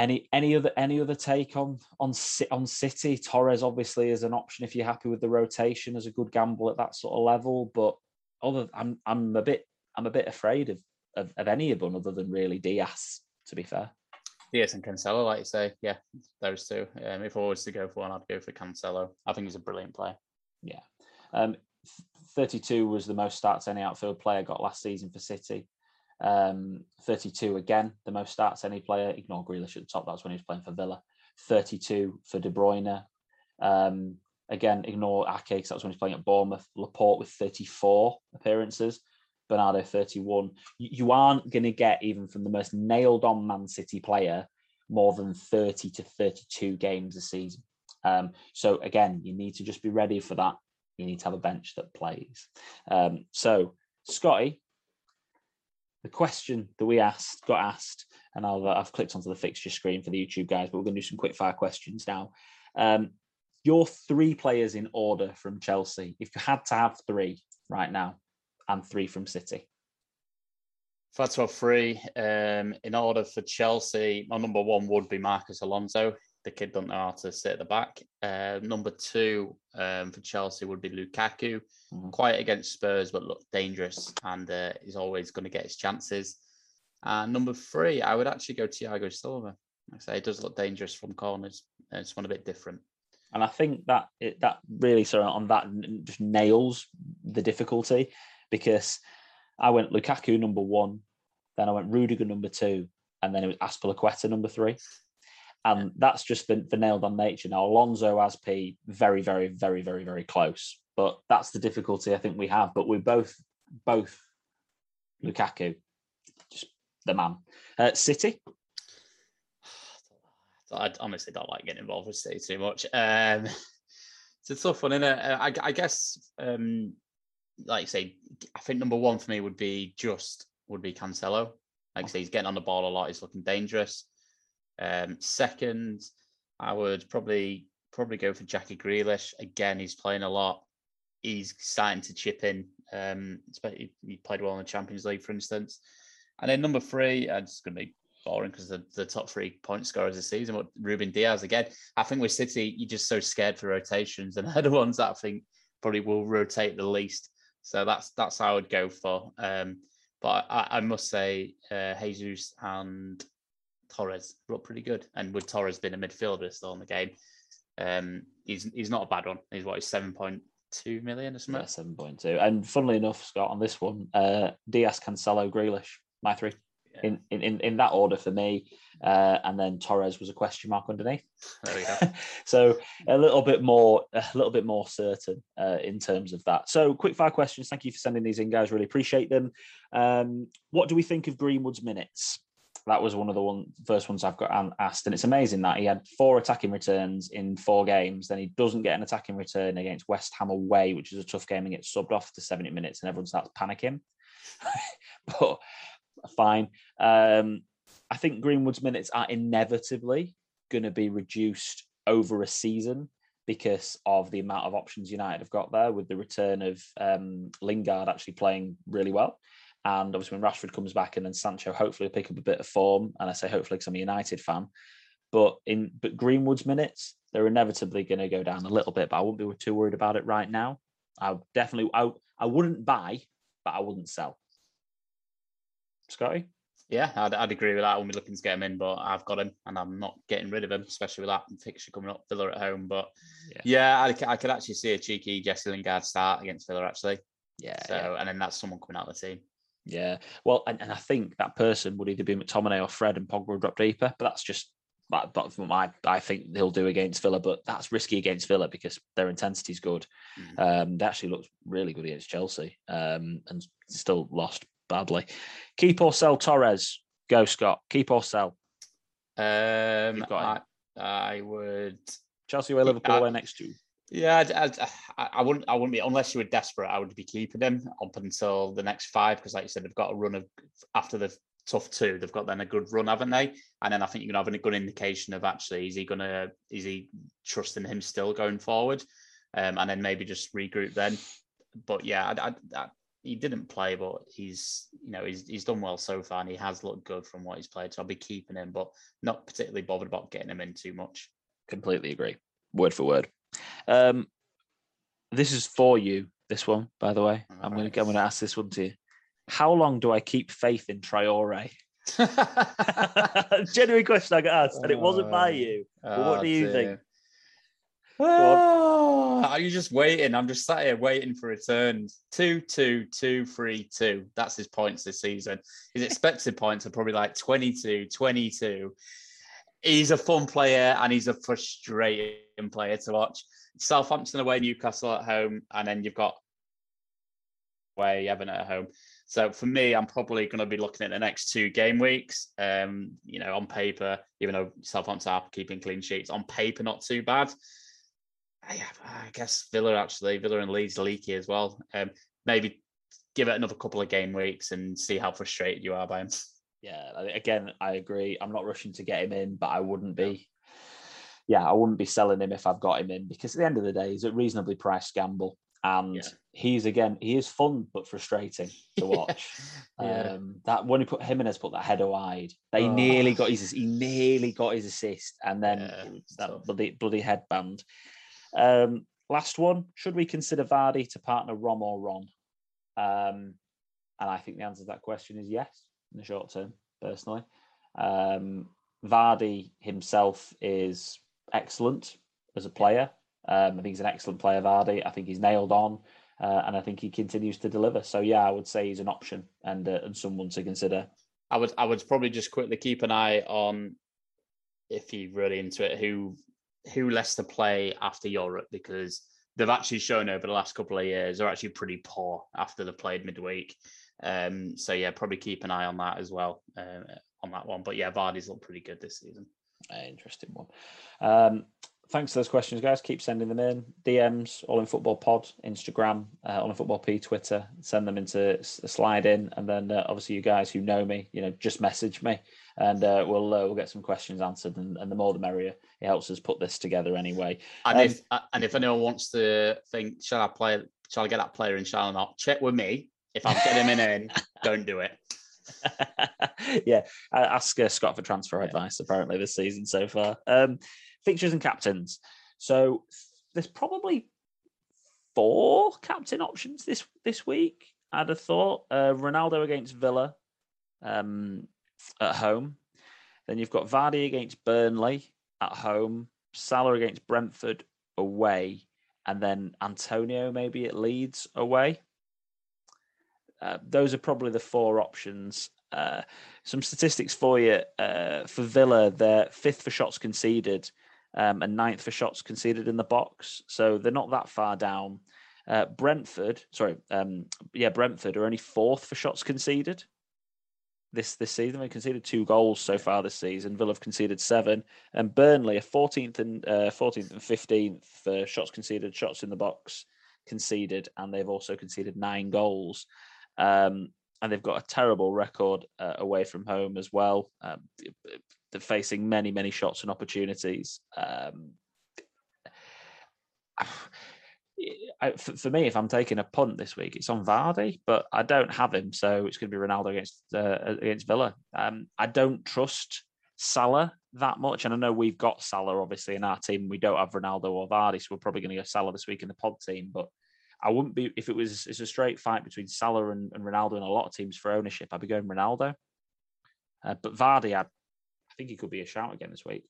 any any other any other take on on on City? Torres obviously is an option if you're happy with the rotation as a good gamble at that sort of level. But other, I'm I'm a bit I'm a bit afraid of of, of any of them other than really Dias. To be fair, Dias and Cancelo, like you say, yeah, those two. Um, if I was to go for one, I'd go for Cancelo. I think he's a brilliant player. Yeah, um, 32 was the most starts any outfield player got last season for City. Um, 32 again, the most starts any player. Ignore Grealish at the top. That's when he was playing for Villa. 32 for De Bruyne. Um, again, ignore Ake because that's when he's playing at Bournemouth. Laporte with 34 appearances. Bernardo 31. You aren't going to get even from the most nailed on Man City player more than 30 to 32 games a season. Um, so again, you need to just be ready for that. You need to have a bench that plays. Um, so Scotty, the question that we asked got asked, and I've, uh, I've clicked onto the fixture screen for the YouTube guys, but we're going to do some quick fire questions now. Um, your three players in order from Chelsea, if you had to have three right now, and three from City. If I had to have three, um, in order for Chelsea, my number one would be Marcos Alonso. The kid don't know how to sit at the back. Uh, number two um, for Chelsea would be Lukaku. Mm-hmm. Quiet against Spurs, but look dangerous, and uh, he's always going to get his chances. And number three, I would actually go Thiago Silva. I say it does look dangerous from corners. It's one a bit different. And I think that it, that really sort of on that just nails the difficulty because I went Lukaku number one, then I went Rudiger number two, and then it was Azpilicueta number three and that's just the, the nailed on nature. Now Alonso Azpi, very, very, very, very, very close, but that's the difficulty I think we have. But we're both, both Lukaku, just the man. Uh, City. I honestly don't like getting involved with City too much. Um, it's a tough one, isn't it? Uh, I, I guess, um, like you say, I think number one for me would be just would be Cancelo. Like I say, he's getting on the ball a lot. He's looking dangerous. Um, second, I would probably probably go for Jackie Grealish. Again, he's playing a lot. He's starting to chip in. Um, he played well in the Champions League, for instance. And then number three, it's going to be boring because the, the top three point scorers this season, but Ruben Dias again. I think with City, you're just so scared for rotations, and they're the ones that I think probably will rotate the least. So that's that's how I would go for. Um, but I, I must say, uh, Jesus and Torres looked pretty good. And with Torres being a midfielder still in the game, um, he's he's not a bad one. He's what he's seven point two million or something. Yeah, seven point two. And funnily enough, Scott, on this one, uh, Dias, Cancelo, Grealish, my three. Yeah. In, in in that order for me, uh, and then Torres was a question mark underneath. There we go. so a little bit more, a little bit more certain uh, in terms of that. So quick fire questions. Thank you for sending these in, guys. Really appreciate them. Um, what do we think of Greenwood's minutes? That was one of the one, first ones I've got asked, and it's amazing that he had four attacking returns in four games. Then he doesn't get an attacking return against West Ham away, which is a tough game, and gets subbed off to 70 minutes, and everyone starts panicking. but fine. Um, I think Greenwood's minutes are inevitably going to be reduced over a season because of the amount of options United have got there, with the return of um, Lingard actually playing really well. And obviously, when Rashford comes back and then Sancho hopefully will pick up a bit of form, and I say hopefully because I'm a United fan, but in but Greenwood's minutes, they're inevitably going to go down a little bit, but I wouldn't be too worried about it right now. I definitely, I, I wouldn't buy, but I wouldn't sell. Scotty? Yeah, I'd, I'd agree with that. When we're looking to get him in, but I've got him, and I'm not getting rid of him, especially with that fixture coming up, Villa at home. But yeah, yeah I, I could actually see a cheeky Jesse Lingard start against Villa actually. Yeah. So, yeah. and then that's someone coming out of the team. Yeah. Well, and, and I think that person would either be McTominay or Fred, and Pogba would drop deeper. But that's just that, that's what I, I think he'll do against Villa. But that's risky against Villa because their intensity is good. Mm. Um, they actually looked really good against Chelsea um, and still lost badly. Keep or sell Torres? Go, Scott. Keep or sell? Um, I, I would. Chelsea away, Liverpool away next to. Yeah, I, I, I, wouldn't. I wouldn't be unless you were desperate. I would be keeping him up until the next five because, like you said, they've got a run of after the tough two. They've got then a good run, haven't they? And then I think you're gonna have a good indication of actually is he gonna is he trusting him still going forward, um, and then maybe just regroup then. But yeah, I, I, he didn't play, but he's you know he's he's done well so far, and he has looked good from what he's played. So I'll be keeping him, but not particularly bothered about getting him in too much. Completely agree, word for word. Um, this is for you. This one, by the way, All I'm right. gonna I'm gonna ask this one to you. How long do I keep faith in Traore? Genuine question I got asked, and it wasn't by you. But oh, what do you dear. think? Oh, are you just waiting? I'm just sat here waiting for returns. Two, two, two, three, two. That's his points this season. His expected points are probably like 22, 22. He's a fun player and he's a frustrating player to watch. Southampton away, Newcastle at home, and then you've got away Everton at home. So for me, I'm probably going to be looking at the next two game weeks. Um, you know, on paper, even though Southampton are keeping clean sheets, on paper not too bad. I, I guess Villa actually, Villa and Leeds leaky as well. Um, maybe give it another couple of game weeks and see how frustrated you are by him. Yeah, again, I agree. I'm not rushing to get him in, but I wouldn't be. Yeah, I wouldn't be selling him if I've got him in because at the end of the day, he's a reasonably priced gamble, and yeah. he's again he is fun but frustrating to watch. yeah. Um, that when he put Jimenez put that header wide, they oh. nearly got his he nearly got his assist, and then yeah, that tough. bloody bloody headband. Um, last one: Should we consider Vardy to partner Rom or Ron? Um, and I think the answer to that question is yes in the short term. Personally, um, Vardy himself is excellent as a player. Um, I think he's an excellent player, Vardy. I think he's nailed on, uh, and I think he continues to deliver. So yeah, I would say he's an option and uh, and someone to consider. I would I would probably just quickly keep an eye on if you're really into it who who Leicester play after Europe because they've actually shown over the last couple of years they're actually pretty poor after they've played midweek. Um, so yeah, probably keep an eye on that as well uh, on that one. But yeah, Vardy's looked pretty good this season. Uh, interesting one. Um, thanks for those questions, guys. Keep sending them in. DMs, All in Football Pod, Instagram, uh, All in Football P, Twitter. Send them into slide in, and then uh, obviously you guys who know me, you know, just message me, and uh, we'll uh, we'll get some questions answered, and, and, the more the merrier. It helps us put this together anyway. And um, if and if anyone wants to think, shall I play? Shall I get that player in? Shall I not? Check with me. If I'm getting him in, don't do it. yeah, ask uh, Scott for transfer yeah. advice. Apparently, this season so far. Um, fixtures and captains. So there's probably four captain options this this week. I'd have thought uh, Ronaldo against Villa um, at home. Then you've got Vardy against Burnley at home. Salah against Brentford away, and then Antonio maybe at Leeds away. Uh, those are probably the four options. Uh, some statistics for you. Uh, for Villa, they're fifth for shots conceded um, and ninth for shots conceded in the box. So they're not that far down. Uh, Brentford, sorry, um, yeah, Brentford are only fourth for shots conceded this this season. They've conceded two goals so far this season. Villa have conceded seven, and Burnley are fourteenth and uh, fourteenth and fifteenth for shots conceded, shots in the box conceded, and they've also conceded nine goals. Um, and they've got a terrible record uh, away from home as well. Um, they're facing many, many shots and opportunities. Um, I, for, me, if I'm taking a punt this week, it's on Vardy, but I don't have him, so it's going to be Ronaldo against uh, against Villa. Um, I don't trust Salah that much, and I know we've got Salah obviously in our team. We don't have Ronaldo or Vardy, so we're probably going to go Salah this week in the pod team. But I wouldn't be if it was it's a straight fight between Salah and, and Ronaldo and a lot of teams for ownership. I'd be going Ronaldo. Uh, but Vardy, I, I think he could be a shout again this week.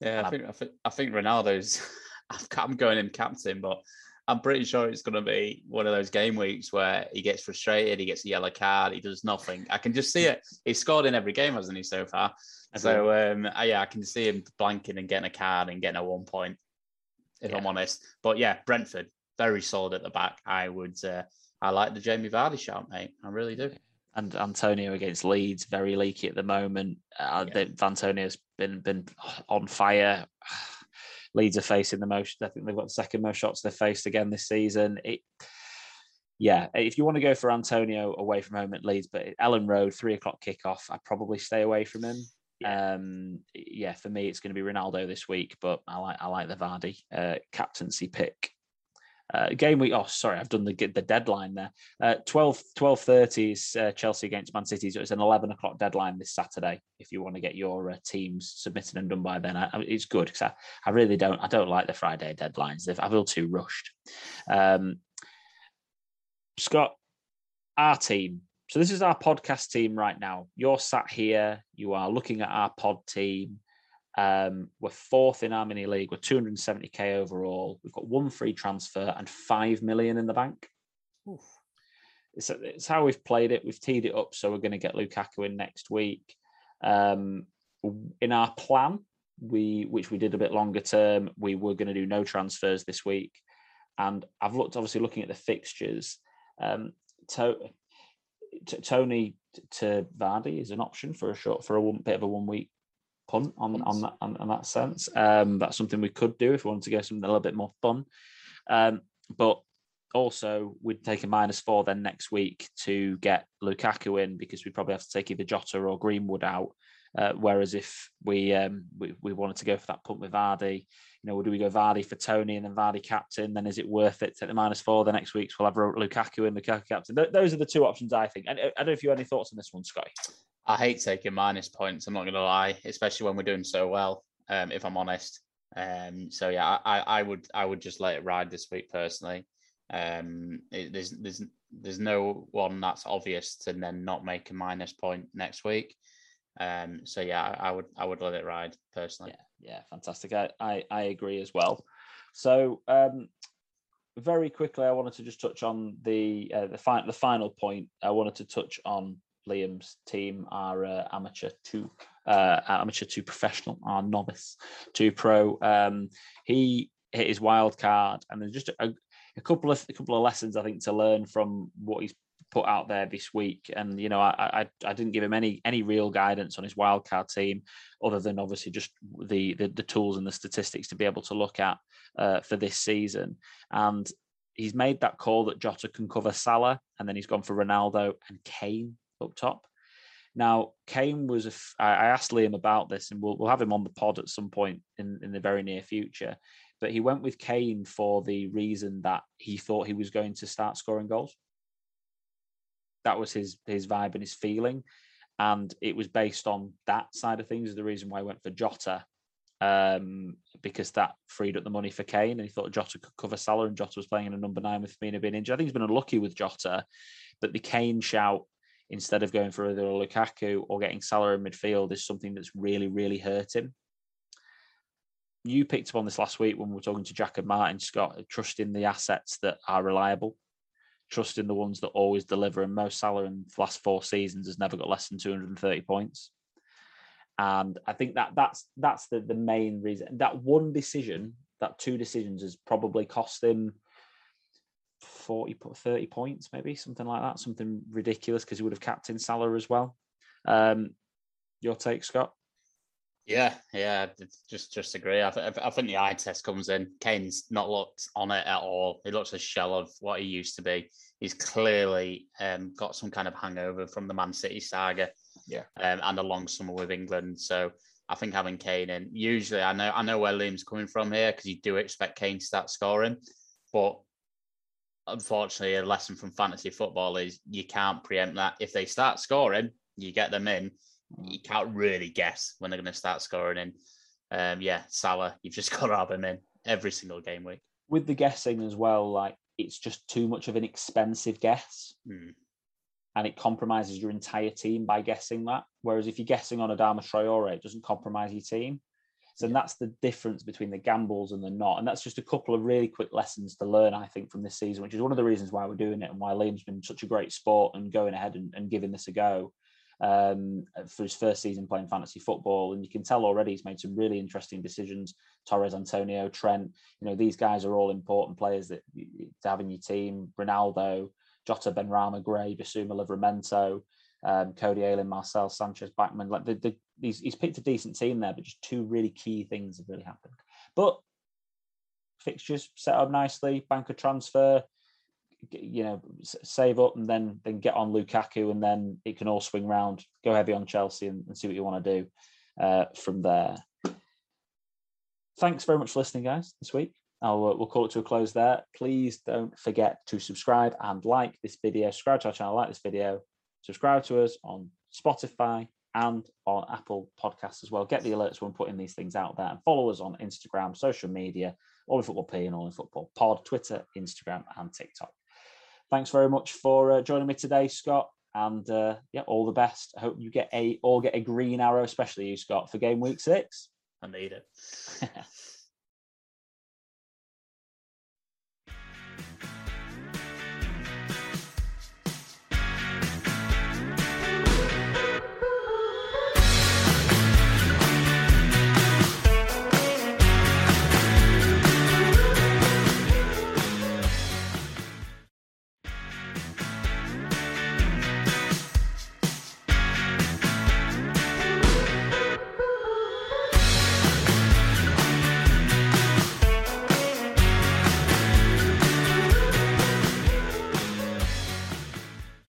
Yeah, I think, I think I think Ronaldo's. I'm going in captain, but I'm pretty sure it's going to be one of those game weeks where he gets frustrated, he gets a yellow card, he does nothing. I can just see it. He's scored in every game, hasn't he, so far? So um, yeah, I can see him blanking and getting a card and getting a one point, if yeah. I'm honest. But yeah, Brentford very solid at the back. I would, uh, I like the Jamie Vardy shout, mate. I really do. And Antonio against Leeds, very leaky at the moment. Uh, yeah. Antonio's been been on fire. Leeds are facing the most. I think they've got the second most shots they've faced again this season. It, yeah, if you want to go for Antonio away from home at Leeds, but Elland Road, three o'clock kickoff, I'd probably stay away from him. Yeah. Um, yeah, for me, it's going to be Ronaldo this week, but I like I like the Vardy uh, captaincy pick. Uh, game week. Oh, sorry, I've done the the deadline there. Uh, 12 12.30 is uh, Chelsea against Man City. So it's an eleven o'clock deadline this Saturday. If you want to get your uh, teams submitted and done by then, I, it's good because I, I really don't I don't like the Friday deadlines. I feel too rushed. Um, Scott, our team. So this is our podcast team right now. You're sat here. You are looking at our pod team. Um, we're fourth in our mini league. We're 270k overall. We've got one free transfer and five million in the bank. It's, it's how we've played it. We've teed it up, so we're going to get Lukaku in next week. Um, in our plan, we which we did a bit longer term, we were going to do no transfers this week. And I've looked, obviously, looking at the fixtures. Um, to, to, Toney to Vardy is an option for a short for a one, bit of a one week punt on on that on, on that sense. Um, that's something we could do if we wanted to go something a little bit more fun. Um, but also we'd take a minus four then next week to get Lukaku in because we'd probably have to take either Jota or Greenwood out. Uh, whereas if we, um, we we wanted to go for that punt with Vardy, you know, do we go Vardy for Toney and then Vardy captain? Then is it worth it? To take the minus four. The next week's we'll have Lukaku and Lukaku captain. Th- those are the two options I think. And uh, I don't know if you have any thoughts on this one, Scotty. I hate taking minus points. I'm not going to lie, especially when we're doing so well. Um, if I'm honest. Um, so yeah, I, I would I would just let it ride this week personally. Um, it, there's there's there's no one that's obvious to then not make a minus point next week. Um, so yeah, I, I would I would let it ride personally. Yeah, yeah, fantastic. I I, I agree as well. So um, very quickly, I wanted to just touch on the uh, the, fi- the final point. I wanted to touch on Liam's team are uh, amateur to uh, amateur to professional, are novice to pro. Um, he hit his wild card, and there's just a, a, couple of a couple of lessons I think to learn from what he's put out there this week. And you know, I I, I didn't give him any any real guidance on his wild card team, other than obviously just the the, the tools and the statistics to be able to look at uh, for this season. And he's made that call that Jota can cover Salah, and then he's gone for Ronaldo and Kane up top. Now, Kane was, I asked Liam about this, and we'll, we'll have him on the pod at some point in, in the very near future. But he went with Kane for the reason that he thought he was going to start scoring goals. That was his his vibe and his feeling, and it was based on that side of things. The reason why I went for Jota, um, because that freed up the money for Kane, and he thought Jota could cover Salah, and Jota was playing in a number nine with Firmino being injured. I think he's been unlucky with Jota, but the Kane shout instead of going for either Lukaku or getting Salah in midfield is something that's really, really hurt him. You picked up on this last week when we were talking to Jack and Martin Scott, trusting the assets that are reliable, trusting the ones that always deliver. And Mo Salah in the last four seasons has never got less than 230 points. And I think that that's that's the, the main reason. That one decision, that two decisions has probably cost him 40, 30 points, maybe something like that, something ridiculous because he would have captained Salah as well. Um, your take, Scott? Yeah, yeah, just just agree. I, th- I think the eye test comes in. Kane's not looked on it at all. He looks a shell of what he used to be. He's clearly um, got some kind of hangover from the Man City saga, yeah, um, and a long summer with England. So I think having Kane in. Usually, I know I know where Liam's coming from here because you do expect Kane to start scoring, but unfortunately, a lesson from fantasy football is you can't preempt that. If they start scoring, you get them in. You can't really guess when they're going to start scoring in. Um, yeah, Salah, you've just got to have him in every single game week. With the guessing as well, like it's just too much of an expensive guess. Mm. And it compromises your entire team by guessing that. Whereas if you're guessing on Adama Traore, it doesn't compromise your team. So that's the difference between the gambles and the not. And that's just a couple of really quick lessons to learn, I think, from this season, which is one of the reasons why we're doing it and why Liam's been such a great sport and going ahead and, and giving this a go um, for his first season playing fantasy football. And you can tell already he's made some really interesting decisions. Torres, Antonio, Trent, you know, these guys are all important players that to have in your team. Ronaldo, Jota, Benrahma, Gray, Bissouma, Livramento um, Cody Ayling, Marcel Sanchez, Bachmann. Like the, the, he's, he's picked a decent team there, but just two really key things have really happened. But fixtures set up nicely, banker transfer, you know, save up and then then get on Lukaku, and then it can all swing round. Go heavy on Chelsea and, and see what you want to do uh, from there. Thanks very much for listening, guys. This week. I'll, uh, we'll call it to a close there. Please don't forget to subscribe and like this video. Subscribe to our channel, like this video, subscribe to us on Spotify and on Apple Podcasts as well. Get the alerts when putting these things out there and follow us on Instagram, social media, All in Football P and All in Football Pod, Twitter, Instagram, and TikTok. Thanks very much for uh, joining me today, Scott. And uh, yeah, all the best. I hope you get a all get a green arrow, especially you, Scott, for game week six. I need it.